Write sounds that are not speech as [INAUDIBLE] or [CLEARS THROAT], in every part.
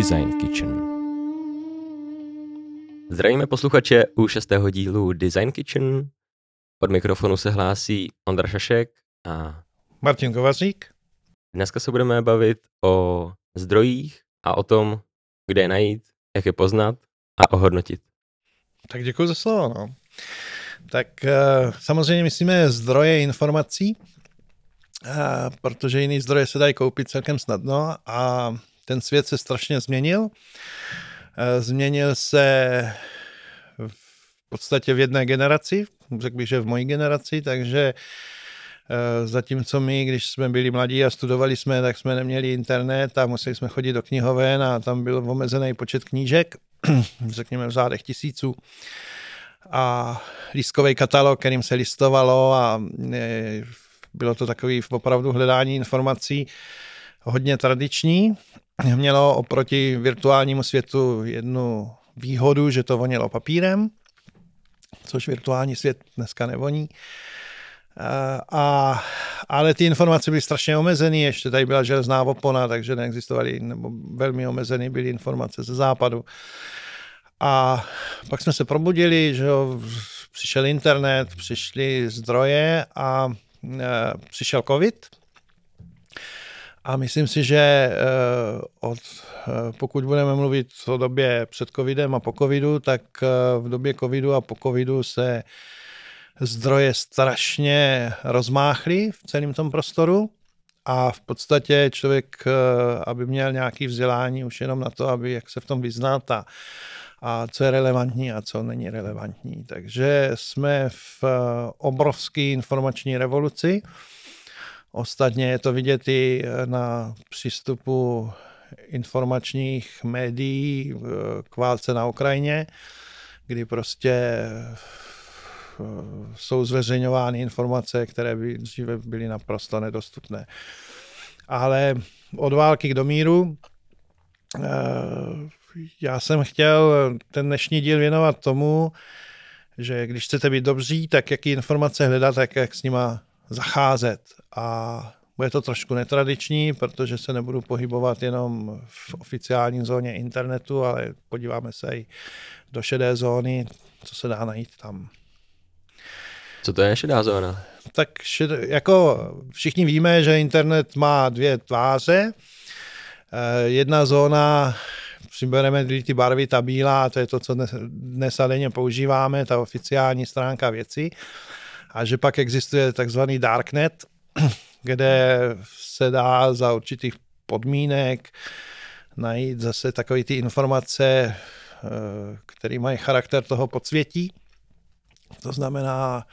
Design Kitchen. Zdravíme posluchače u šestého dílu Design Kitchen. Od mikrofonu se hlásí Ondra Šašek a Martin Kovařík. Dneska se budeme bavit o zdrojích a o tom, kde je najít, jak je poznat a ohodnotit. Tak děkuji za slovo. No. Tak eh, samozřejmě myslíme zdroje informací, eh, protože jiný zdroje se dají koupit celkem snadno a ten svět se strašně změnil. Eh, změnil se v podstatě v jedné generaci, řekl bych, že v mojí generaci, takže Zatímco my, když jsme byli mladí a studovali jsme, tak jsme neměli internet a museli jsme chodit do knihoven a tam byl omezený počet knížek, [CLEARS THROAT] řekněme v zádech tisíců a lístkový katalog, kterým se listovalo a e, bylo to takový opravdu hledání informací hodně tradiční. Mělo oproti virtuálnímu světu jednu výhodu, že to vonilo papírem, což virtuální svět dneska nevoní. A, ale ty informace byly strašně omezené, ještě tady byla železná opona, takže neexistovaly, nebo velmi omezené byly informace ze západu. A pak jsme se probudili, že jo, přišel internet, přišly zdroje a e, přišel covid. A myslím si, že e, od, e, pokud budeme mluvit o době před covidem a po covidu, tak e, v době covidu a po covidu se zdroje strašně rozmáchly v celém tom prostoru a v podstatě člověk, aby měl nějaký vzdělání už jenom na to, aby jak se v tom vyznat a a co je relevantní a co není relevantní. Takže jsme v eh, obrovské informační revoluci. Ostatně je to vidět i eh, na přístupu informačních médií eh, k válce na Ukrajině, kdy prostě jsou zveřejňovány informace, které by dříve byly naprosto nedostupné. Ale od války k domíru já jsem chtěl ten dnešní díl věnovat tomu, že když chcete být dobří, tak jaký informace hledat, tak jak s nima zacházet. A bude to trošku netradiční, protože se nebudu pohybovat jenom v oficiální zóně internetu, ale podíváme se i do šedé zóny, co se dá najít tam. Co to je šedá zóna? Tak šed, jako všichni víme, že internet má dvě tváře. Eh, jedna zóna přibereme ty barvy, ta bílá, to je to, co dnes, dnes a denně používáme, ta oficiální stránka věci. A že pak existuje takzvaný darknet, [CLEARS THROAT] kde se dá za určitých podmínek najít zase takové ty informace, eh, které mají charakter toho podsvětí. To znamená,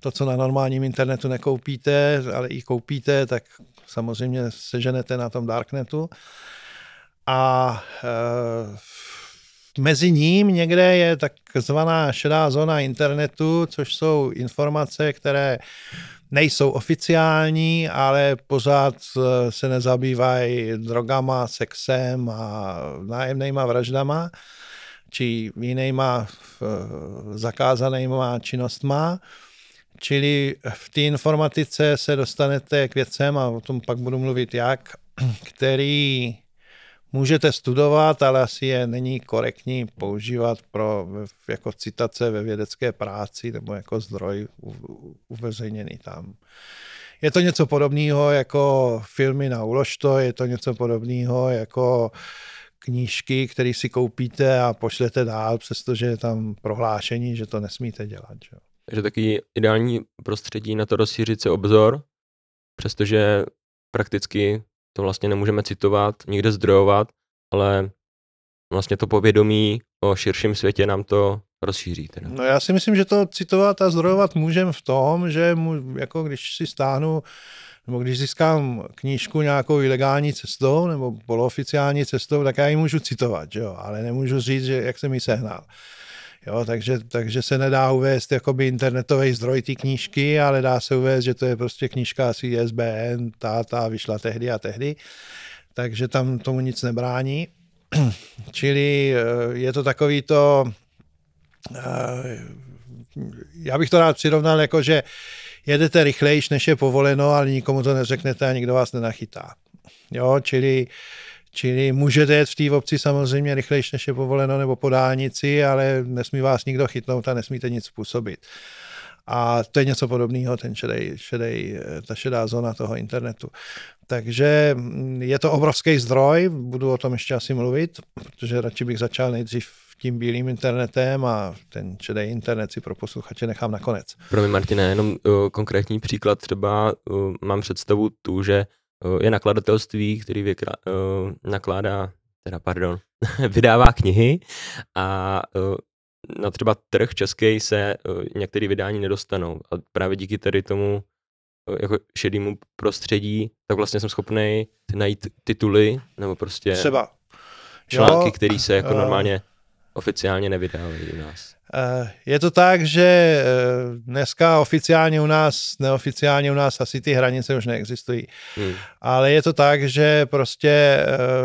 to, co na normálním internetu nekoupíte, ale i koupíte, tak samozřejmě seženete na tom darknetu a e, mezi ním někde je takzvaná šedá zóna internetu, což jsou informace, které nejsou oficiální, ale pořád e, se nezabývají drogama, sexem a nájemnýma vraždama či jinýma e, zakázanýma činnostma. Čili v té informatice se dostanete k věcem, a o tom pak budu mluvit jak, který můžete studovat, ale asi je není korektní používat pro, jako citace ve vědecké práci nebo jako zdroj uveřejněný tam. Je to něco podobného jako filmy na uložto, je to něco podobného jako knížky, které si koupíte a pošlete dál, přestože je tam prohlášení, že to nesmíte dělat. Že? Takže taky ideální prostředí na to rozšířit si obzor, přestože prakticky to vlastně nemůžeme citovat, nikde zdrojovat, ale vlastně to povědomí o širším světě nám to rozšíří. Teda. No já si myslím, že to citovat a zdrojovat můžeme v tom, že mu, jako když si stáhnu nebo když získám knížku nějakou ilegální cestou nebo polooficiální cestou, tak já ji můžu citovat, že jo? ale nemůžu říct, že jak jsem ji sehnal. Jo, takže, takže se nedá uvést jakoby internetový zdroj té knížky, ale dá se uvést, že to je prostě knížka asi ISBN, ta, ta vyšla tehdy a tehdy. Takže tam tomu nic nebrání. [CLEARS THROAT] Čili eh, je to takový to, eh, já bych to rád přirovnal jako, že jedete rychlejš, než je povoleno, ale nikomu to neřeknete a nikdo vás nenachytá. Jo, čili Čili můžete jet v té obci samozřejmě rychlejší, než je povoleno, nebo po dálnici, ale nesmí vás nikdo chytnout a nesmíte nic způsobit. A to je něco podobného, ten šedej, šedej, ta šedá zóna toho internetu. Takže mm, je to obrovský zdroj, budu o tom ještě asi mluvit, protože radši bych začal nejdřív tím bílým internetem a ten šedý internet si pro posluchače nechám nakonec. Pro mě, Martine, jenom uh, konkrétní příklad, třeba uh, mám představu tu, že je nakladatelství, který vykra, uh, nakládá, teda pardon, [LAUGHS] vydává knihy a uh, na třeba trh český se uh, některé vydání nedostanou. A právě díky tady tomu uh, jako šedému prostředí, tak vlastně jsem schopný najít tituly nebo prostě třeba články, které se jako normálně oficiálně nevydávají u nás. Je to tak, že dneska oficiálně u nás, neoficiálně u nás asi ty hranice už neexistují. Hmm. Ale je to tak, že prostě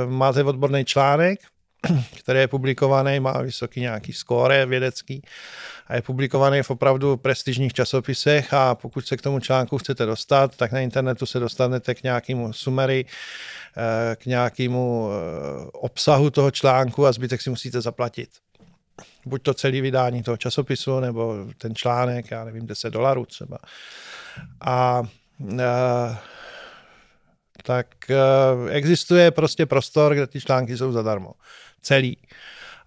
máte odborný článek, [CLEARS THROAT] který je publikovaný, má vysoký nějaký skóre vědecký a je publikovaný v opravdu prestižních časopisech a pokud se k tomu článku chcete dostat, tak na internetu se dostanete k nějakému sumery, eh, k nějakému eh, obsahu toho článku a zbytek si musíte zaplatit. Buď to celý vydání toho časopisu, nebo ten článek, já nevím, 10 dolarů třeba. A, eh, tak existuje prostě prostor, kde ty články jsou zadarmo celý.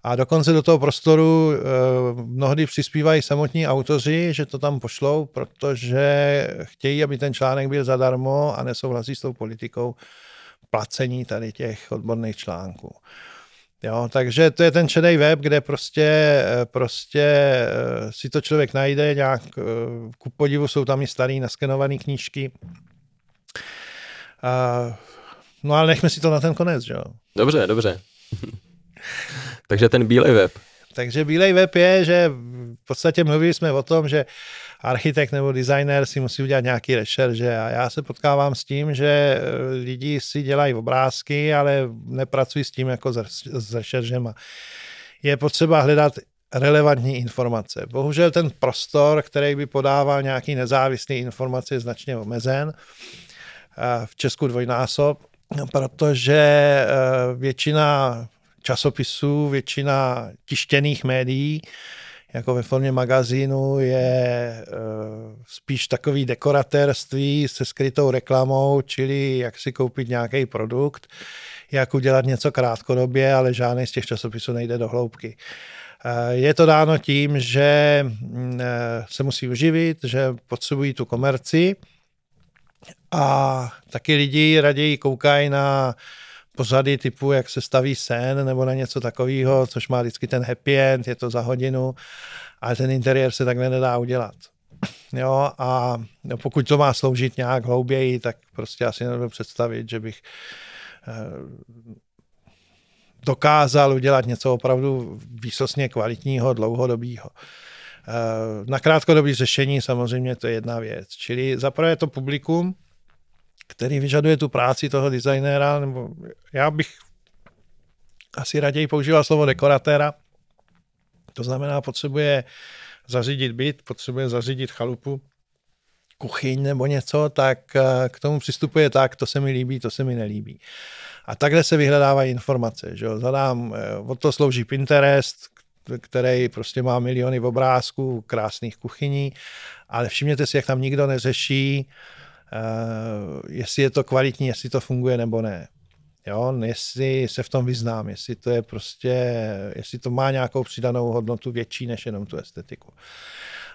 A dokonce do toho prostoru e, mnohdy přispívají samotní autoři, že to tam pošlou, protože chtějí, aby ten článek byl zadarmo a nesouhlasí s tou politikou placení tady těch odborných článků. Jo, takže to je ten čedej web, kde prostě, eh, prostě eh, si to člověk najde, nějak ku podivu jsou tam i starý naskenované knížky. No ale nechme si to na ten konec, jo. Dobře, dobře. [LAUGHS] Takže ten bílej web. Takže bílej web je, že v podstatě mluvili jsme o tom, že architekt nebo designer si musí udělat nějaký rešerže a já se potkávám s tím, že eh, lidi si dělají obrázky, ale nepracují s tím jako s rešeržema. Je potřeba hledat relevantní informace. Bohužel ten prostor, který by podával nějaký nezávislý informace, je značně omezen. V Česku dvojnásob, protože eh, většina časopisů, většina tištěných médií, jako ve formě magazínu, je uh, spíš takový dekoratérství se skrytou reklamou, čili jak si koupit nějaký produkt, jak udělat něco krátkodobě, ale žádný z těch časopisů nejde do hloubky. Uh, je to dáno tím, že uh, se musí uživit, že potřebují tu komerci a taky lidi raději koukají na pořady typu, jak se staví sen nebo na něco takového, což má vždycky ten happy end, je to za hodinu, ale ten interiér se takhle nedá udělat. Jo, a pokud to má sloužit nějak hlouběji, tak prostě asi nebudu představit, že bych eh, dokázal udělat něco opravdu výsostně kvalitního, dlouhodobého. Eh, na krátkodobé řešení samozřejmě to je jedna věc. Čili zaprvé to publikum, který vyžaduje tu práci toho designéra, nebo já bych asi raději používal slovo dekoratéra. To znamená, potřebuje zařídit byt, potřebuje zařídit chalupu, kuchyň nebo něco, tak eh, k tomu přistupuje tak, to se mi líbí, to se mi nelíbí. A takhle se vyhledávají informace. Že? Zadám, eh, od to slouží Pinterest, který prostě má miliony obrázků krásných kuchyní, ale všimněte si, jak tam nikdo neřeší, jestli je to kvalitní, jestli to funguje nebo ne. Jo, jestli se v tom vyznám, jestli to je prostě, jestli to má nějakou přidanou hodnotu větší než jenom tu estetiku.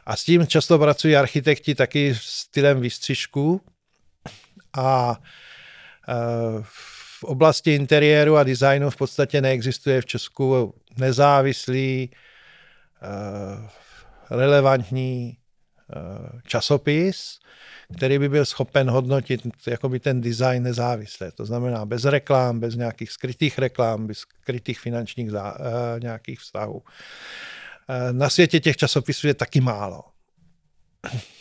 A s tím často pracují architekti taky stylem výstřižku a uh, v oblasti interiéru a designu v podstatě neexistuje v Česku nezávislý, uh, relevantní časopis, který by byl schopen hodnotit jakoby ten design nezávisle. To znamená bez reklám, bez nějakých skrytých reklám, bez skrytých finančních zá, uh, nějakých vztahů. Uh, na světě těch časopisů je taky málo. [CLEARS THROAT]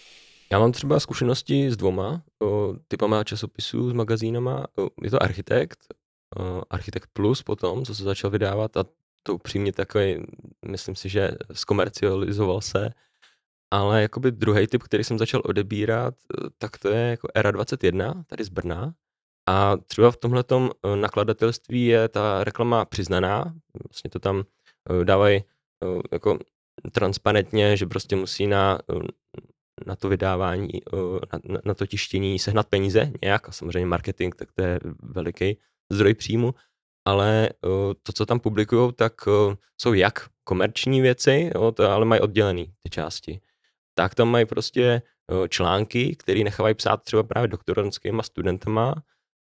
Já mám třeba zkušenosti s dvoma o, typama časopisů, s magazínama. O, je to Architekt, o, Architekt Plus potom, co se začal vydávat a to upřímně takový, myslím si, že zkomercializoval se ale jakoby druhý typ, který jsem začal odebírat, eh, tak to je jako Era 21, tady z Brna. A třeba v tomhle nakladatelství je ta reklama přiznaná, vlastně to tam dávají jako transparentně, že prostě musí na, na to vydávání, na, na to tištění sehnat peníze nějak a samozřejmě marketing, tak to je veliký zdroj příjmu, ale to, co tam publikují, tak jsou jak komerční věci, jo, to ale mají oddělený ty části. Tak tam mají prostě články, které nechávají psát třeba právě doktorantskýma studentama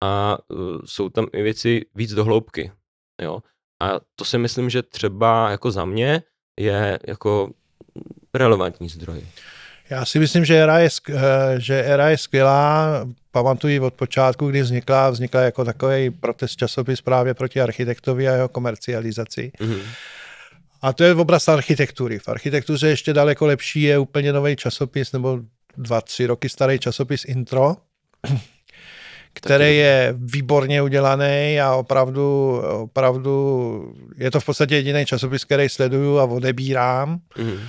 a jsou tam i věci víc dohloubky. Jo. A to si myslím, že třeba jako za mě je jako relevantní zdroj. Já si myslím, že era je, eh, že era je skvělá. Pamatuji od počátku, kdy vznikla, vznikla jako takový protest časopis právě proti architektovi a jeho komercializaci. Mm-hmm. A to je v oblast architektury. V architektuře ještě daleko lepší je úplně nový časopis, nebo dva, tři roky starý časopis Intro, [CLEARS THROAT] který je výborně udělaný a opravdu, opravdu je to v podstatě jediný časopis, který sleduju a odebírám. Mm.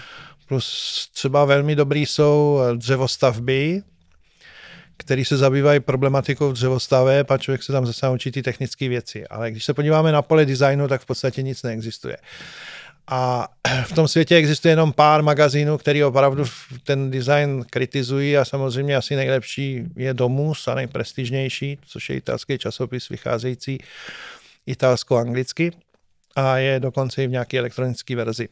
Plus třeba velmi dobrý jsou dřevostavby, který se zabývají problematikou dřevostaveb a člověk se tam zase naučí ty technické věci. Ale když se podíváme na pole designu, tak v podstatě nic neexistuje. A [CLEARS THROAT] v tom světě existuje jenom pár magazínů, který opravdu ten design kritizují a samozřejmě asi nejlepší je Domus a nejprestižnější, což je italský časopis vycházející italsko-anglicky a je dokonce i v nějaké elektronické verzi.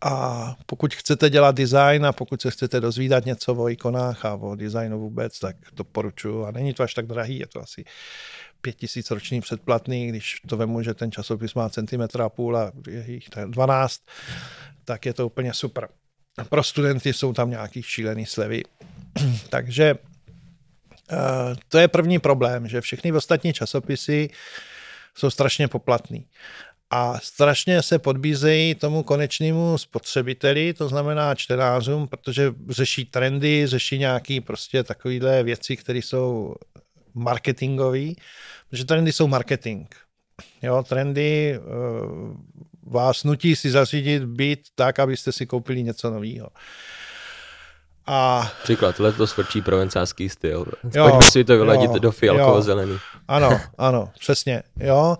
A pokud chcete dělat design a pokud se chcete dozvídat něco o ikonách a o designu vůbec, tak to poručuju. A není to až tak drahý, je to asi pět tisíc roční předplatný, když to vemu, že ten časopis má centimetr a půl a je jich 12, tak je to úplně super. Pro studenty jsou tam nějaký šílený slevy. [CLEARS THROAT] Takže uh, to je první problém, že všechny ostatní časopisy jsou strašně poplatný. A strašně se podbízejí tomu konečnému spotřebiteli, to znamená čtenářům, protože řeší trendy, řeší nějaké prostě takovéhle věci, které jsou marketingový, protože trendy jsou marketing. Jo, trendy uh, vás nutí si zařídit byt tak, abyste si koupili něco nového. A... Příklad, letos vrčí provencářský styl. Jo, Pojďme si to vyladit jo, do fialkovo zelený. Ano, [LAUGHS] ano, přesně. Jo.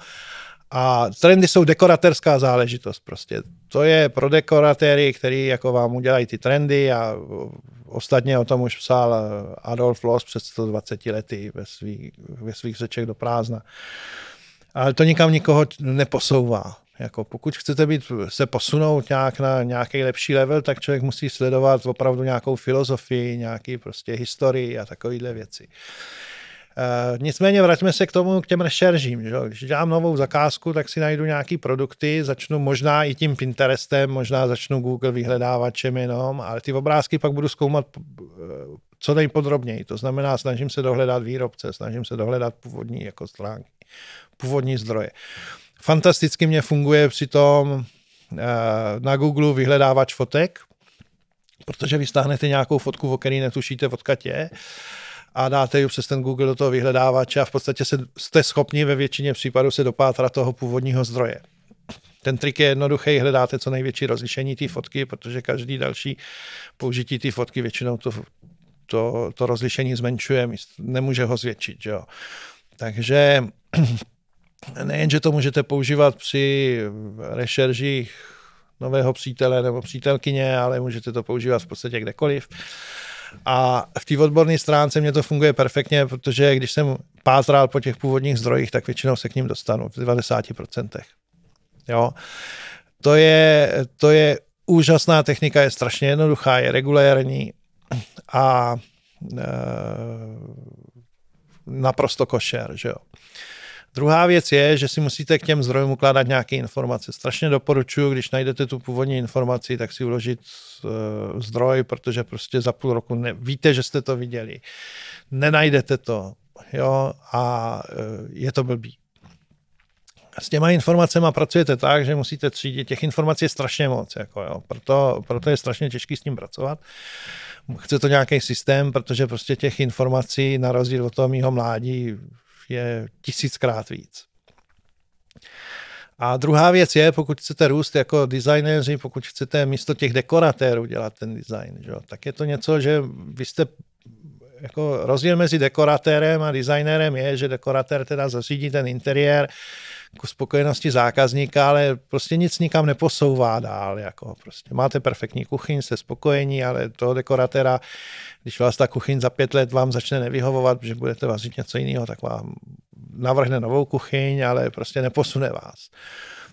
A trendy jsou dekoratérská záležitost prostě. To je pro dekoratéry, který jako vám udělají ty trendy a ostatně o tom už psal Adolf Loss před 120 lety ve, svý, ve svých řečech do prázdna. Ale to nikam nikoho neposouvá. Jako pokud chcete být, se posunout nějak na nějaký lepší level, tak člověk musí sledovat opravdu nějakou filozofii, nějaký prostě historii a takovéhle věci. Uh, nicméně vraťme se k tomu, k těm rešeržím. Že? Když dělám novou zakázku, tak si najdu nějaký produkty, začnu možná i tím Pinterestem, možná začnu Google vyhledávačem jenom, ale ty obrázky pak budu zkoumat eh, co nejpodrobněji. To znamená, snažím se dohledat výrobce, snažím se dohledat původní jako stránky, původní zdroje. Fantasticky mě funguje přitom uh, na Google vyhledávač fotek, protože vy stáhnete nějakou fotku, o který netušíte, odkud je a dáte ji přes ten Google do toho vyhledávače a v podstatě se, jste schopni ve většině případů se dopátrat toho původního zdroje. Ten trik je jednoduchý, hledáte co největší rozlišení té fotky, protože každý další použití té fotky většinou to, to, to rozlišení zmenšuje, nemůže ho zvětšit. Jo. Takže [CLEARS THROAT] nejen, že to můžete používat při rešeržích nového přítele nebo přítelkyně, ale můžete to používat v podstatě kdekoliv. A v té odborné stránce mě to funguje perfektně, protože když jsem pátral po těch původních zdrojích, tak většinou se k ním dostanu v 90%. Jo. To je, to je úžasná technika, je strašně jednoduchá, je regulérní a e, naprosto košer, že jo. Druhá věc je, že si musíte k těm zdrojům ukládat nějaké informace. Strašně doporučuji, když najdete tu původní informaci, tak si uložit uh, zdroj, protože prostě za půl roku ne, víte, že jste to viděli. Nenajdete to, jo, a uh, je to blbý. S těma informacemi pracujete tak, že musíte třídit. Těch informací je strašně moc, jako jo. Proto, proto je strašně těžký s tím pracovat. Chce to nějaký systém, protože prostě těch informací na rozdíl od toho mýho mládí je tisíckrát víc. A druhá věc je, pokud chcete růst jako designéři, pokud chcete místo těch dekoratérů dělat ten design, že? tak je to něco, že vy jste jako rozdíl mezi dekoratérem a designérem je, že dekoratér teda zařídí ten interiér k spokojenosti zákazníka, ale prostě nic nikam neposouvá dál. Jako prostě máte perfektní kuchyň, jste spokojení, ale toho dekoratéra, když vás ta kuchyň za pět let vám začne nevyhovovat, že budete vařit něco jiného, tak vám navrhne novou kuchyň, ale prostě neposune vás.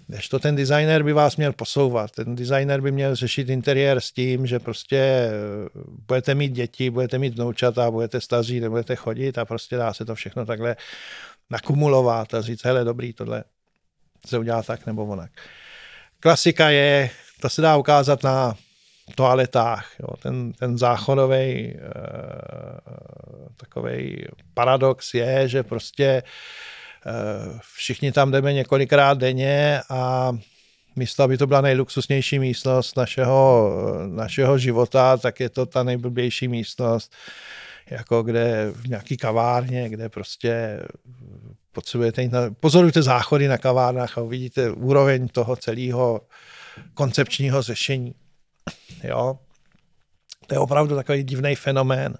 Než to ten designer by vás měl posouvat. Ten designer by měl řešit interiér s tím, že prostě eh, budete mít děti, budete mít vnoučata, budete staří, nebudete chodit a prostě dá se to všechno takhle nakumulovat a říct, hele, dobrý, tohle se udělá tak nebo onak. Klasika je, to se dá ukázat na toaletách. Jo. Ten, ten záchodový e, eh, takový paradox je, že prostě Eh, všichni tam jdeme několikrát denně a místo, aby to byla nejluxusnější místnost našeho, našeho života, tak je to ta nejblbější místnost, jako kde v nějaký kavárně, kde prostě potřebujete jít na, pozorujte záchody na kavárnách a uvidíte úroveň toho celého koncepčního řešení. Jo? To je opravdu takový divný fenomén.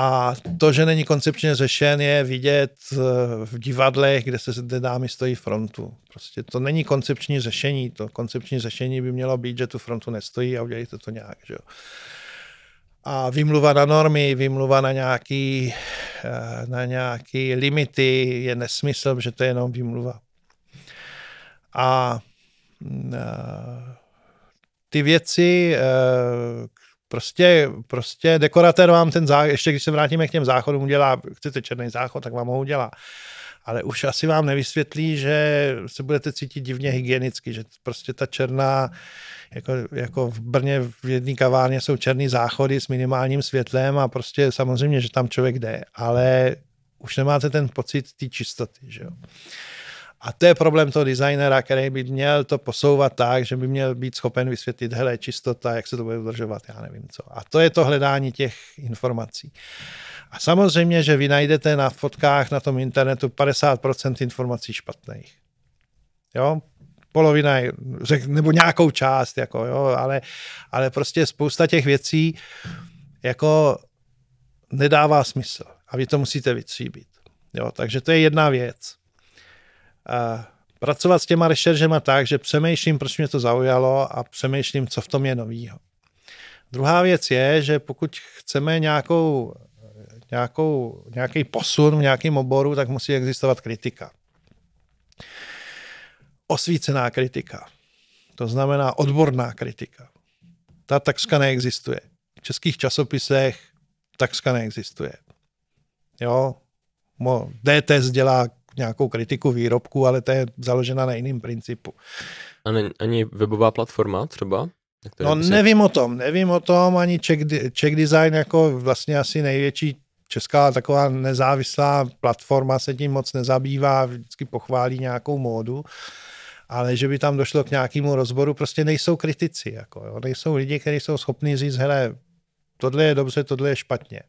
A to, že není koncepčně řešen, je vidět eh, v divadlech, kde se ty dámy stojí frontu. Prostě to není koncepční řešení. To koncepční řešení by mělo být, že tu frontu nestojí a udělejte to nějak. Že jo. A vymluva na normy, vymluva na nějaký, eh, na nějaký limity je nesmysl, že to je jenom vymluva. A mm, eh, ty věci, Prostě, prostě dekoratér vám ten záchod, ještě když se vrátíme k těm záchodům, udělá, chcete černý záchod, tak vám ho udělá. Ale už asi vám nevysvětlí, že se budete cítit divně hygienicky, že prostě ta černá, jako, jako v Brně v jedné kavárně jsou černý záchody s minimálním světlem a prostě samozřejmě, že tam člověk jde, ale už nemáte ten pocit té čistoty. Že jo? A to je problém toho designera, který by měl to posouvat tak, že by měl být schopen vysvětlit, hele, čistota, jak se to bude udržovat, já nevím co. A to je to hledání těch informací. A samozřejmě, že vy najdete na fotkách na tom internetu 50% informací špatných. Jo, polovina, řek, nebo nějakou část, jako, jo, ale, ale prostě spousta těch věcí jako nedává smysl a vy to musíte vytříbit. Jo, takže to je jedna věc pracovat s těma rešeržema tak, že přemýšlím, proč mě to zaujalo a přemýšlím, co v tom je novýho. Druhá věc je, že pokud chceme nějakou, nějakou, nějaký posun v nějakém oboru, tak musí existovat kritika. Osvícená kritika. To znamená odborná kritika. Ta takřka neexistuje. V českých časopisech takřka neexistuje. Jo, DTS dělá nějakou kritiku výrobku, ale to je založena na jiném principu. A není ani webová platforma třeba? No si... nevím o tom, nevím o tom, ani Czech, Czech Design jako vlastně asi největší česká taková nezávislá platforma se tím moc nezabývá, vždycky pochválí nějakou módu, ale že by tam došlo k nějakému rozboru, prostě nejsou kritici, jako, jo. nejsou lidi, kteří jsou schopni říct, hele, tohle je dobře, tohle je špatně.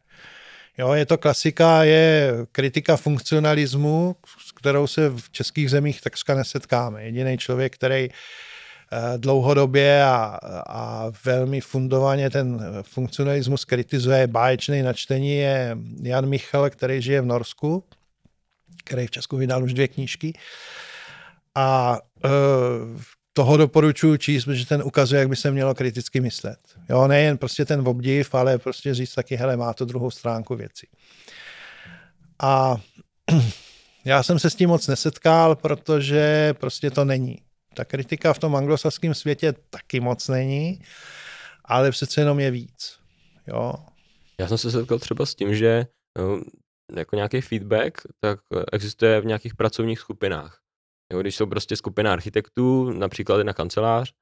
Jo, je to klasika, je kritika funkcionalismu, s kterou se v českých zemích takřka nesetkáme. Jediný člověk, který eh, dlouhodobě a, a velmi fundovaně ten funkcionalismus kritizuje, báječný načtení je Jan Michal, který žije v Norsku, který v Česku vydal už dvě knížky. A uh, toho doporučuji číst, protože ten ukazuje, jak by se mělo kriticky myslet. Jo, nejen prostě ten obdiv, ale prostě říct taky, hele, má to druhou stránku věci. A [CLEARS THROAT] já jsem se s tím moc nesetkal, protože prostě to není. Ta kritika v tom anglosaském světě taky moc není, ale přece jenom je víc. Jo. Já jsem se setkal třeba s tím, že no, jako nějaký feedback, tak existuje v nějakých pracovních skupinách. Jo, když jsou prostě skupina architektů, například na kancelář,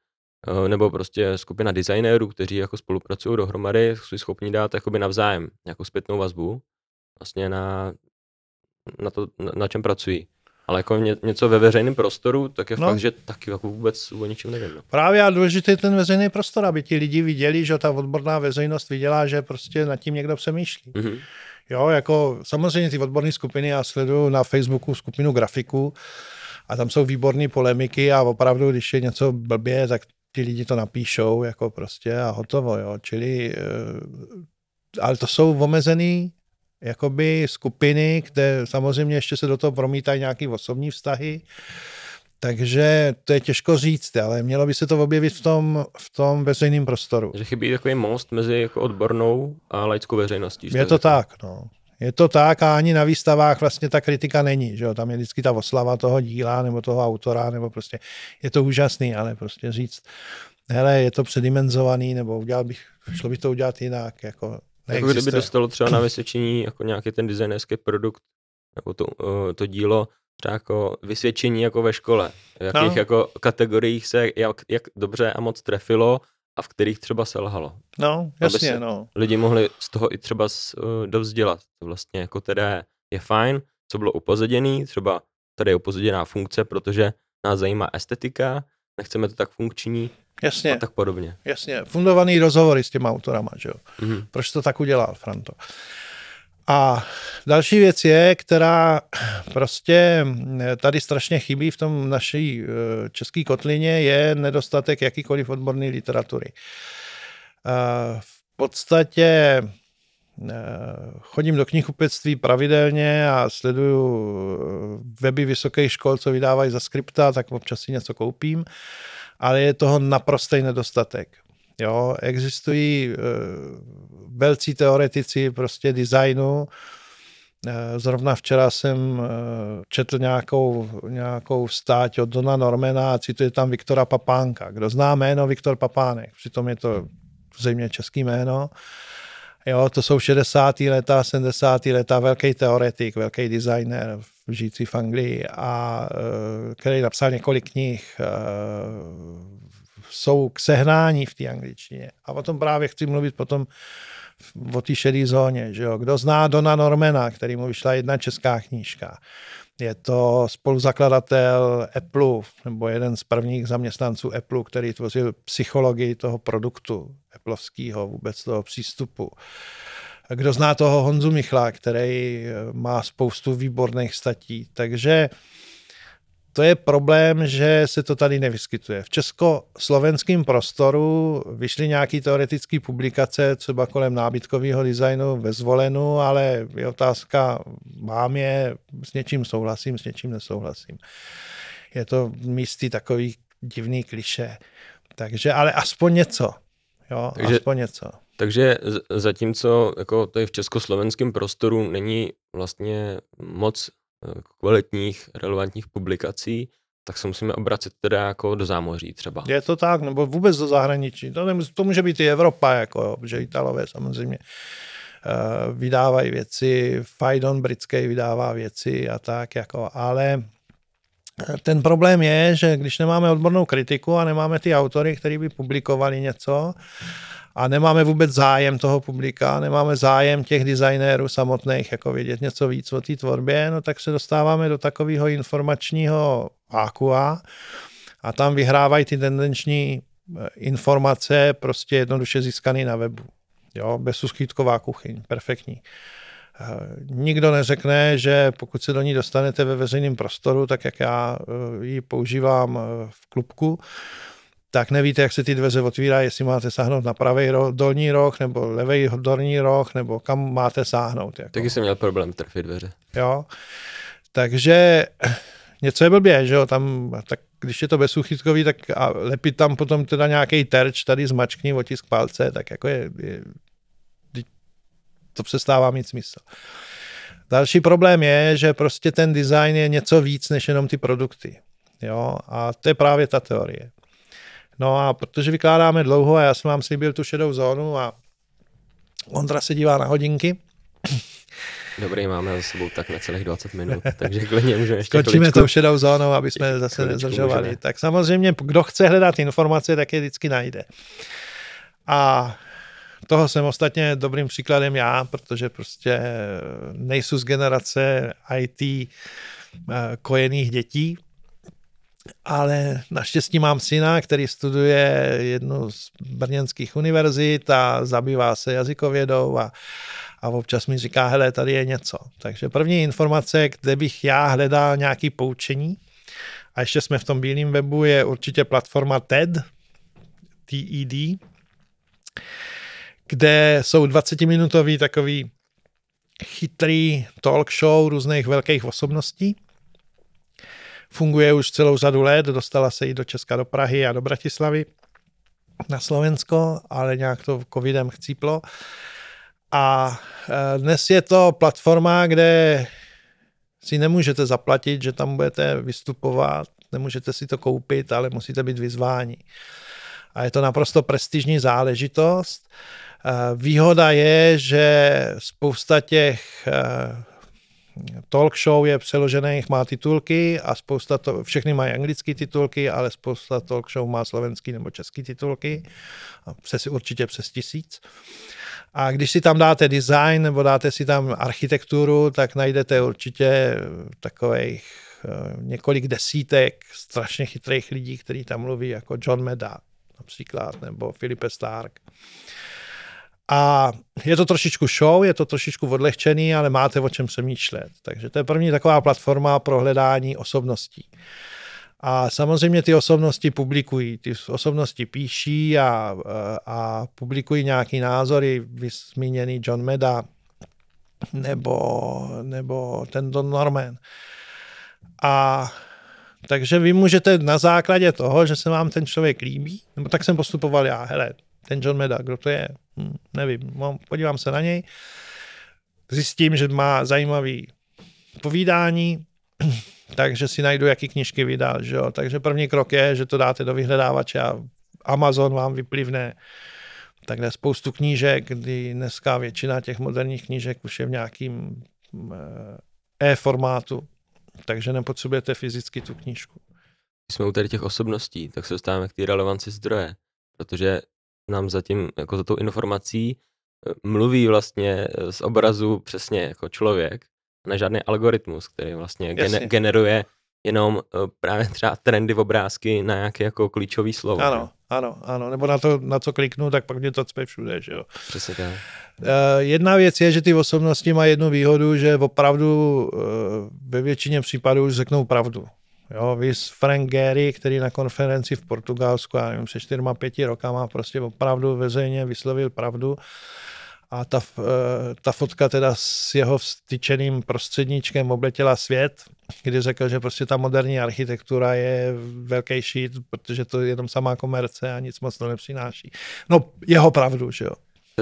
eh, nebo prostě skupina designérů, kteří jako spolupracují dohromady, jsou schopni dát jakoby navzájem nějakou zpětnou vazbu vlastně na, na to, na, na čem pracují. Ale jako ně, něco ve veřejném prostoru, tak je no. fakt, že taky jako vůbec o ničem nevím. No. Právě a důležitý je ten veřejný prostor, aby ti lidi viděli, že ta odborná veřejnost viděla, že prostě nad tím někdo přemýšlí. Mm-hmm. Jo, jako samozřejmě ty odborné skupiny, já sleduju na Facebooku skupinu grafiků, a tam jsou výborné polemiky a opravdu, když je něco blbě, tak ti lidi to napíšou jako prostě a hotovo, jo. Čili eh, ale to jsou omezený jakoby skupiny, kde samozřejmě ještě se do toho promítají nějaké osobní vztahy, takže to je těžko říct, ale mělo by se to objevit v tom, v tom veřejném prostoru. Že chybí takový most mezi jako odbornou a laickou veřejností. Je to tak, no. Je to tak a ani na výstavách vlastně ta kritika není, že jo? tam je vždycky ta oslava toho díla nebo toho autora, nebo prostě je to úžasný, ale prostě říct, hele, je to předimenzovaný, nebo udělal bych, šlo by to udělat jinak, jako jako kdyby dostalo třeba na vysvědčení jako nějaký ten designerský produkt, nebo to, uh, to dílo, třeba jako vysvědčení jako ve škole, v jakých no. jako kategoriích se jak, jak dobře a moc trefilo a v kterých třeba selhalo. No, jasně, Aby no. Lidi mohli z toho i třeba z, uh, dovzdělat. To vlastně jako teda je fajn, co bylo upozaděný, třeba tady je upozaděná funkce, protože nás zajímá estetika, nechceme to tak funkční, Jasně. A tak podobně. Jasně. Fundovaný rozhovory s těma autorama, že jo. Mm-hmm. Proč to tak udělal, Franto? A další věc je, která prostě tady strašně chybí v tom naší eh, české kotlině, je nedostatek jakýkoliv odborné literatury. V podstatě eh, chodím do knihkupectví pravidelně a sleduju eh, weby vysokých škol, co vydávají za skripta, tak občas si něco koupím ale je toho naprostý nedostatek. Jo, existují uh, velcí teoretici prostě designu. Uh, zrovna včera jsem uh, četl nějakou, nějakou stáť od Dona Normana a cituje tam Viktora Papánka. Kdo zná jméno Viktor Papánek, přitom je to zřejmě český jméno. Jo, to jsou 60. leta, 70. leta, velký teoretik, velký designer, žijící v Anglii a který napsal několik knih, jsou k sehnání v té angličtině. A o tom právě chci mluvit potom o té šedé zóně. Že jo? Kdo zná Dona Normana, který mu vyšla jedna česká knížka. Je to spoluzakladatel Apple, nebo jeden z prvních zaměstnanců Apple, který tvořil psychologii toho produktu Appleovského, vůbec toho přístupu. Kdo zná toho Honzu Michla, který má spoustu výborných statí. Takže to je problém, že se to tady nevyskytuje. V československém prostoru vyšly nějaké teoretické publikace, třeba kolem nábytkového designu ve zvolenu, ale je otázka, mám je, s něčím souhlasím, s něčím nesouhlasím. Je to místy takový divný kliše. Takže, ale aspoň něco. Jo, Takže aspoň něco. Takže zatímco jako to je v československém prostoru není vlastně moc kvalitních, relevantních publikací, tak se musíme obracet teda jako do zámoří třeba. Je to tak, nebo vůbec do zahraničí. To, nemusí, to může být i Evropa, jako, že Italové samozřejmě uh, vydávají věci, Fajdon britský vydává věci a tak, jako, ale eh, ten problém je, že když nemáme odbornou kritiku a nemáme ty autory, kteří by publikovali něco, a nemáme vůbec zájem toho publika, nemáme zájem těch designérů samotných jako vědět něco víc o té tvorbě, no tak se dostáváme do takového informačního vákua a tam vyhrávají ty tendenční eh, informace prostě jednoduše získané na webu. Jo, bezúskýtková kuchyň, perfektní. Eh, nikdo neřekne, že pokud se do ní dostanete ve veřejném prostoru, tak jak já eh, ji používám v klubku, tak nevíte, jak se ty dveře otvírají, jestli máte sáhnout na pravý roh, dolní roh, nebo levý dolní roh, nebo kam máte sáhnout. Jako. Taky jsem měl problém trefit dveře. Jo, takže něco je blbě, že jo, tam, tak když je to bezúchytkový, tak a lepit tam potom teda nějaký terč, tady zmačkni otisk palce, tak jako je, je to přestává mít smysl. Další problém je, že prostě ten design je něco víc než jenom ty produkty. Jo, a to je právě ta teorie. No a protože vykládáme dlouho a já jsem vám slíbil tu šedou zónu a Ondra se dívá na hodinky. Dobrý, máme za sebou tak na celých 20 minut, takže klidně můžeme ještě Končíme tou šedou zónou, aby jsme zase nezdržovali. Tak samozřejmě, kdo chce hledat informace, tak je vždycky najde. A toho jsem ostatně dobrým příkladem já, protože prostě nejsou z generace IT eh, kojených dětí, ale naštěstí mám syna, který studuje jednu z brněnských univerzit a zabývá se jazykovědou a, a občas mi říká, hele, tady je něco. Takže první informace, kde bych já hledal nějaké poučení, a ještě jsme v tom bílém webu, je určitě platforma TED, TED, kde jsou 20-minutový takový chytrý talk show různých velkých osobností. Funguje už celou řadu let, dostala se i do Česka, do Prahy a do Bratislavy na Slovensko, ale nějak to covidem chcíplo. A e, dnes je to platforma, kde si nemůžete zaplatit, že tam budete vystupovat, nemůžete si to koupit, ale musíte být vyzváni. A je to naprosto prestižní záležitost. E, výhoda je, že spousta těch e, talk show je přeložených, má titulky a spousta to, všechny mají anglické titulky, ale spousta talk show má slovenský nebo český titulky, přes, určitě přes tisíc. A když si tam dáte design nebo dáte si tam architekturu, tak najdete určitě takových eh, několik desítek strašně chytrých lidí, kteří tam mluví, jako John Meda například, nebo Filipe Stark. A je to trošičku show, je to trošičku odlehčený, ale máte o čem přemýšlet. Takže to je první taková platforma pro hledání osobností. A samozřejmě ty osobnosti publikují, ty osobnosti píší a, a publikují nějaký názory, vysmíněný John Meda nebo, nebo ten Don Norman. A takže vy můžete na základě toho, že se vám ten člověk líbí, nebo tak jsem postupoval já, hele, ten John Meda, kdo to je? Hm, nevím, podívám se na něj, zjistím, že má zajímavý povídání, [CLEARS THROAT] takže si najdu, jaký knižky vydal. Že jo? Takže první krok je, že to dáte do vyhledávače a Amazon vám vyplivne takhle spoustu knížek, kdy dneska většina těch moderních knížek už je v nějakým eh, e-formátu, takže nepotřebujete fyzicky tu knížku. Když jsme u tady těch osobností, tak se dostáváme k té relevanci zdroje, protože nám zatím jako za tou informací eh, mluví vlastně eh, z obrazu přesně jako člověk, ne žádný algoritmus, který vlastně gene, generuje jenom eh, právě třeba trendy v obrázky na nějaké jako klíčový slovo. Ano, ano, ano, nebo na to, na co kliknu, tak pak mě to cpe všude, že jo. Přesně tak. Jedna věc je, že ty osobnosti mají jednu výhodu, že opravdu ve většině případů už řeknou pravdu. Jo, vys Frank Gehry, který na konferenci v Portugalsku, já nevím, před čtyřma, pěti rokama prostě opravdu veřejně vyslovil pravdu. A ta, eh, ta fotka teda s jeho vstyčeným prostředníčkem obletěla svět, kdy řekl, že prostě ta moderní architektura je velký šít, protože to je jenom samá komerce a nic moc to nepřináší. No, jeho pravdu, že jo.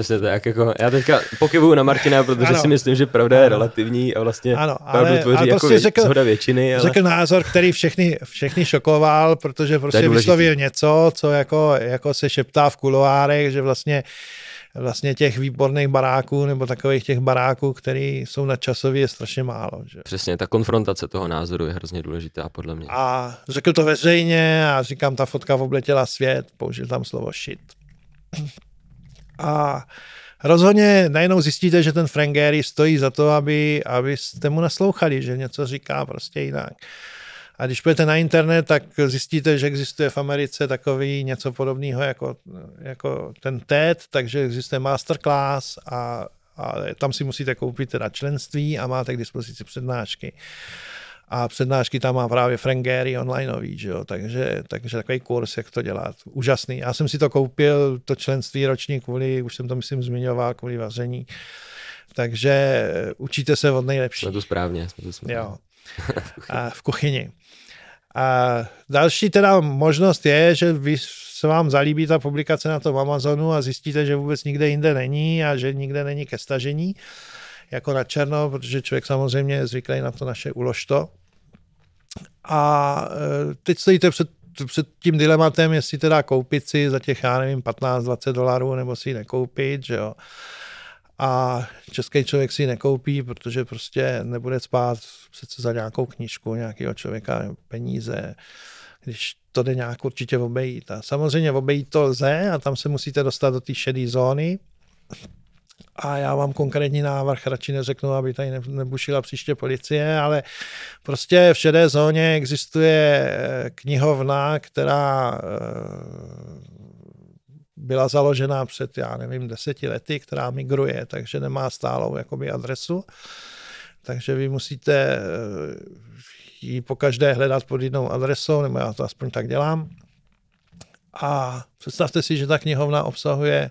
Přesně tak, jako já teďka pokyvuju na Martina, protože ano. si myslím, že pravda je relativní a vlastně ano, ale, pravdu tvoří ale jako prostě řekl, zhoda většiny. Ale... Řekl názor, který všechny, všechny šokoval, protože prostě vyslovil něco, co jako, jako se šeptá v kuloárech, že vlastně vlastně těch výborných baráků nebo takových těch baráků, které jsou nadčasově, je strašně málo. Že? Přesně, ta konfrontace toho názoru je hrozně důležitá podle mě. A řekl to veřejně a říkám, ta fotka obletěla svět, použil tam slovo shit. A rozhodně najednou zjistíte, že ten Frank Gehry stojí za to, aby, abyste mu naslouchali, že něco říká prostě jinak. A když půjdete na internet, tak zjistíte, že existuje v Americe takový něco podobného jako, jako ten TED, takže existuje masterclass a, a tam si musíte koupit teda členství a máte k dispozici přednášky a přednášky tam má právě Frank Gehry onlineový, že jo? Takže, takže takový kurz, jak to dělat. Úžasný. Já jsem si to koupil, to členství roční kvůli, už jsem to myslím zmiňoval, kvůli vaření. Takže učíte se od nejlepších. Jsme to správně. Jsme to správně. Jo. [LAUGHS] A v kuchyni. A další teda možnost je, že vy se vám zalíbí ta publikace na tom Amazonu a zjistíte, že vůbec nikde jinde není a že nikde není ke stažení jako na černo, protože člověk samozřejmě je zvyklý na to naše uložto. A e, teď stojíte před, před tím dilematem, jestli teda koupit si za těch, já nevím, 15-20 dolarů, nebo si ji nekoupit, že jo. A český člověk si ji nekoupí, protože prostě nebude spát přece za nějakou knížku nějakého člověka peníze, když to jde nějak určitě obejít. A samozřejmě obejít to lze a tam se musíte dostat do té šedé zóny, a já vám konkrétní návrh radši neřeknu, aby tady nebušila příště policie, ale prostě v šedé zóně existuje eh, knihovna, která eh, byla založena před, já nevím, deseti lety, která migruje, takže nemá stálou jakoby adresu. Takže vy musíte eh, ji po každé hledat pod jednou adresou, nebo já to aspoň tak dělám. A představte si, že ta knihovna obsahuje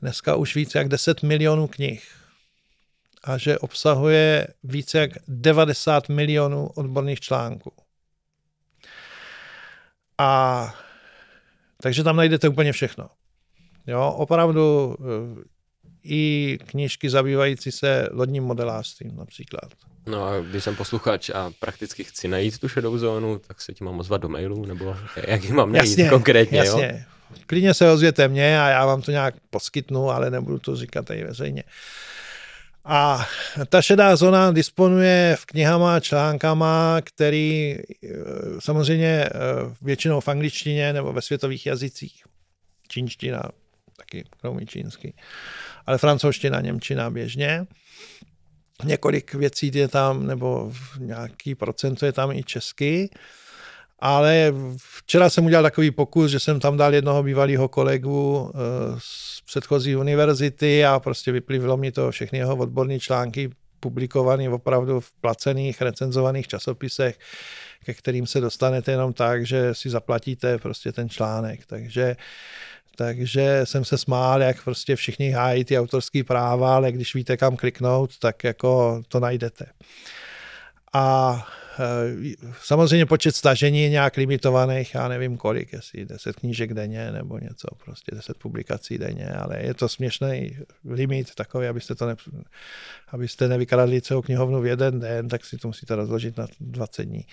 dneska už více jak 10 milionů knih a že obsahuje více jak 90 milionů odborných článků. A takže tam najdete úplně všechno. Jo, opravdu eh, i knížky zabývající se lodním modelářstvím například. No a když jsem posluchač a prakticky chci najít tu šedou zónu, tak se ti mám ozvat do mailu, nebo jak ji mám najít jasně, konkrétně, jasně. jo? Klidně se ozvěte mě a já vám to nějak poskytnu, ale nebudu to říkat tady veřejně. A ta šedá zóna disponuje v knihama článkama, který eh, samozřejmě eh, většinou v angličtině nebo ve světových jazycích. Čínština, taky kromě čínsky, ale francouzština, němčina běžně. Několik věcí je tam, nebo nějaký procento je tam i česky. Ale včera jsem udělal takový pokus, že jsem tam dal jednoho bývalého kolegu eh, z předchozí univerzity a prostě vyplivilo mi to všechny jeho odborné články publikované opravdu v placených, recenzovaných časopisech, ke kterým se dostanete jenom tak, že si zaplatíte prostě ten článek. Takže takže jsem se smál, jak prostě všichni hájí ty autorské práva, ale když víte, kam kliknout, tak jako to najdete. A samozřejmě počet stažení je nějak limitovaných, já nevím kolik, jestli 10 knížek denně nebo něco, prostě 10 publikací denně, ale je to směšný limit takový, abyste to ne, abyste nevykradli celou knihovnu v jeden den, tak si to musíte rozložit na 20 dní.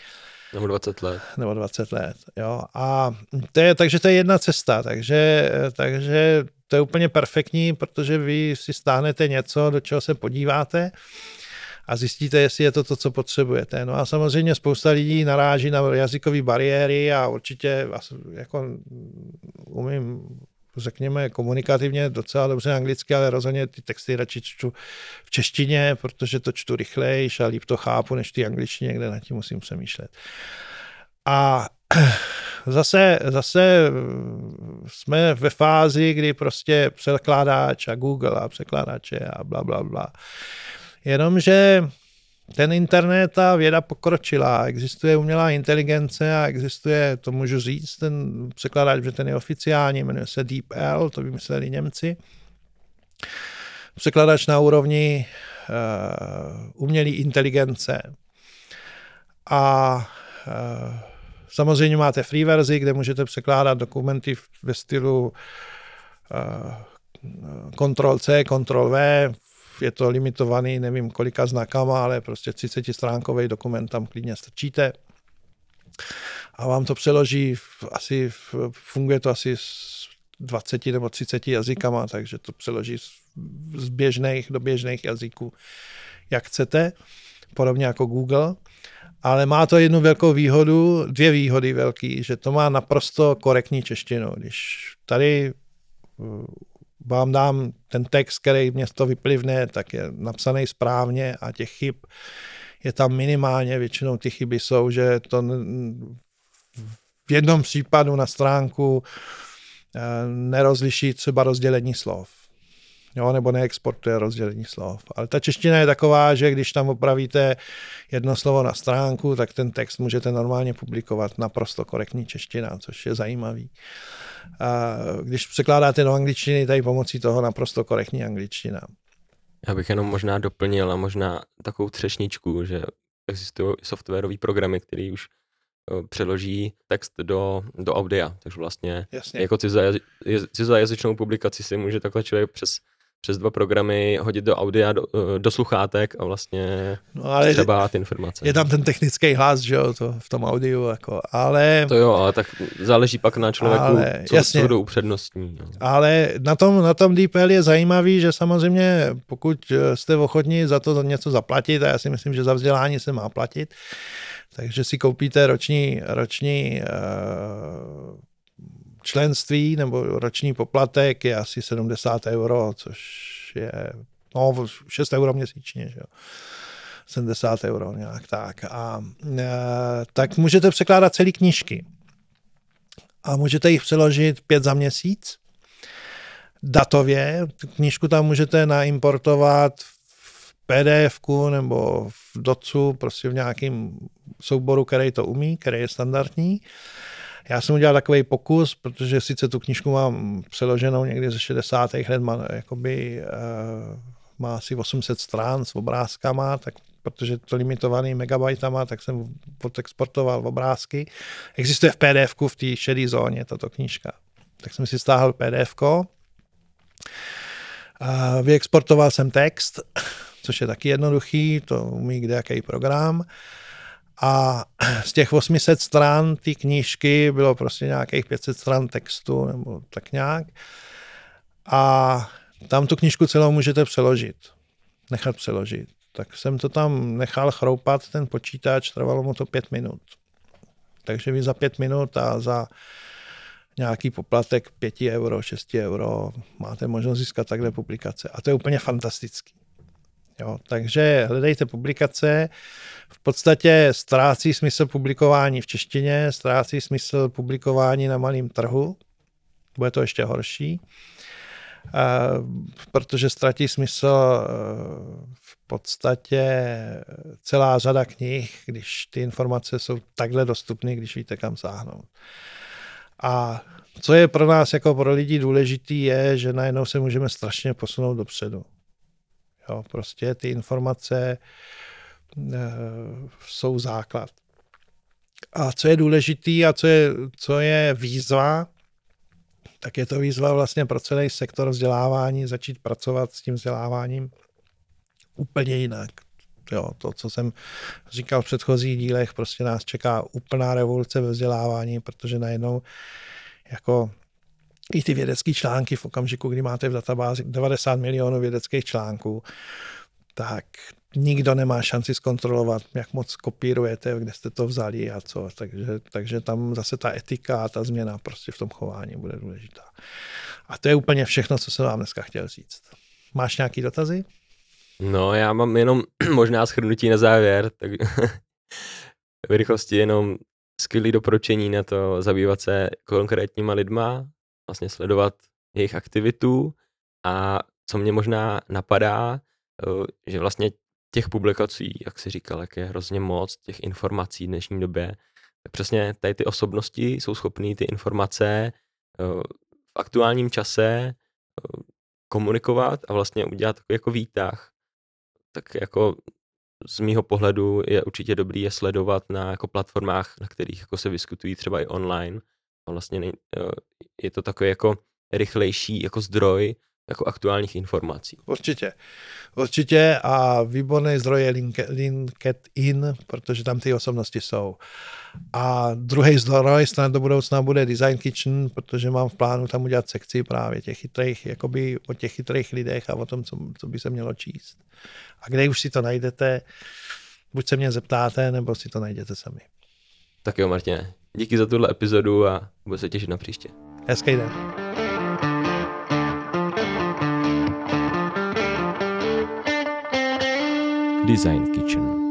Nebo 20 let. Nebo 20 let, jo. A to je, takže to je jedna cesta, takže, takže to je úplně perfektní, protože vy si stáhnete něco, do čeho se podíváte, a zjistíte, jestli je to to, co potřebujete. No a samozřejmě spousta lidí naráží na jazykové bariéry a určitě jako umím řekněme, komunikativně docela dobře anglicky, ale rozhodně ty texty radši čtu v češtině, protože to čtu rychlejš a líp to chápu, než ty angličtině, kde na tím musím přemýšlet. A [CLEARS THROAT] zase, zase jsme ve fázi, kdy prostě překládáč a Google a překládače a bla, bla, bla Jenomže ten internet a věda pokročila, existuje umělá inteligence a existuje, to můžu říct, ten překladač, že ten je oficiální, jmenuje se DeepL, to vymysleli Němci. Překladač na úrovni uh, umělé inteligence. A uh, samozřejmě máte free verzi, kde můžete překládat dokumenty ve stylu uh, Ctrl-C, Ctrl-V, je to limitovaný, nevím kolika znakama, ale prostě 30 stránkový dokument tam klidně strčíte a vám to přeloží, asi funguje to asi s 20 nebo 30 jazykama, takže to přeloží z běžných do běžných jazyků, jak chcete, podobně jako Google. Ale má to jednu velkou výhodu, dvě výhody velký, že to má naprosto korektní češtinu. Když tady vám dám ten text, který mě to vyplivne, tak je napsaný správně a těch chyb je tam minimálně, většinou ty chyby jsou, že to v jednom případu na stránku eh, nerozliší třeba rozdělení slov. Jo, nebo neexportuje rozdělení slov. Ale ta čeština je taková, že když tam opravíte jedno slovo na stránku, tak ten text můžete normálně publikovat naprosto korektní čeština, což je zajímavý. A když překládáte do angličtiny, tady pomocí toho naprosto korektní angličtina. Já bych jenom možná doplnil a možná takovou třešničku, že existují softwarové programy, které už eh, přeloží text do, do audia, takže vlastně Jasně. jako cizojazyčnou publikaci si může takhle člověk přes přes dva programy hodit do audia, do, eh, do sluchátek a vlastně no, ale třeba ty informace. Je tam ten technický hlas, že jo, to v tom audiu, jako, ale... To jo, ale tak záleží pak na člověku, ale, co, jasně, co budou upřednostní. No. Ale na tom, na tom DeepL je zajímavý, že samozřejmě pokud eh, jste ochotní za to něco zaplatit, a já si myslím, že za vzdělání se má platit, takže si koupíte roční, roční uh, členství nebo roční poplatek je asi 70 euro, což je no, 6 euro měsíčně. Že jo. 70 euro nějak tak. A e, tak můžete překládat celé knížky. A můžete jich přeložit pět za měsíc. Datově. Knížku tam můžete naimportovat v pdf nebo v DOCu, prostě v nějakém souboru, který to umí, který je standardní Já jsem udělal takový pokus, protože sice tu knížku mám přeloženou někdy ze 60. let, má, jakoby, uh, má asi 800 stran s obrázkama, tak protože to limitovaný megabajtama, tak jsem odexportoval obrázky. Existuje v pdf v té šedé zóně tato knížka. Tak jsem si stáhl pdf Vyexportoval jsem text, což je taky jednoduchý, to umí kde jaký program. A z těch 800 stran té knížky bylo prostě nějakých 500 stran textu, nebo tak nějak. A tam tu knížku celou můžete přeložit, nechat přeložit. Tak jsem to tam nechal chroupat, ten počítač, trvalo mu to pět minut. Takže vy za pět minut a za nějaký poplatek 5 euro, 6 euro máte možnost získat takhle publikace. A to je úplně fantastický. Jo, takže hledejte publikace. V podstatě ztrácí smysl publikování v češtině, ztrácí smysl publikování na malém trhu. Bude to ještě horší, protože ztratí smysl e, v podstatě celá řada knih, když ty informace jsou takhle dostupné, když víte, kam sáhnout. A co je pro nás jako pro lidi důležitý je, že najednou se můžeme strašně posunout dopředu. Jo, prostě ty informace e, jsou základ. A co je důležitý a co je, co je výzva, tak je to výzva vlastně pro celý sektor vzdělávání, začít pracovat s tím vzděláváním úplně jinak. Jo, to, co jsem říkal v předchozích dílech, prostě nás čeká úplná revoluce ve vzdělávání, protože najednou jako i ty vědecké články v okamžiku, kdy máte v databázi 90 milionů vědeckých článků, tak nikdo nemá šanci zkontrolovat, jak moc kopírujete, kde jste to vzali a co. Takže, takže tam zase ta etika a ta změna prostě v tom chování bude důležitá. A to je úplně všechno, co jsem vám dneska chtěl říct. Máš nějaký dotazy? No, já mám jenom [CLEARS THROAT] možná schrnutí na závěr, tak [LAUGHS] v rychlosti jenom skvělé doporučení na to zabývat se konkrétníma lidma, vlastně sledovat jejich aktivitu a co mě možná napadá, eh, že vlastně těch publikací, jak si říkal, jak je hrozně moc těch informací v dnešní době, přesně tady ty osobnosti jsou schopné ty informace eh, v aktuálním čase eh, komunikovat a vlastně udělat takový jako výtah. Tak jako z mýho pohledu je určitě dobrý je sledovat na jako platformách, na kterých jako se vyskutují třeba i online. Vlastně nej, eh, je to takový jako rychlejší jako zdroj jako aktuálních informací. Určitě. Určitě a výborný zdroj je LinkedIn, protože tam ty osobnosti jsou. A druhý zdroj snad do budoucna bude Design Kitchen, protože mám v plánu tam udělat sekci právě těch chytrých, jakoby o těch chytrých lidech a o tom, co, co by se mělo číst. A kde už si to najdete, buď se mě zeptáte, nebo si to najdete sami. Tak jo, Martine. Díky za tuhle epizodu a budu se těšit na příště. Hezký den. Design Kitchen.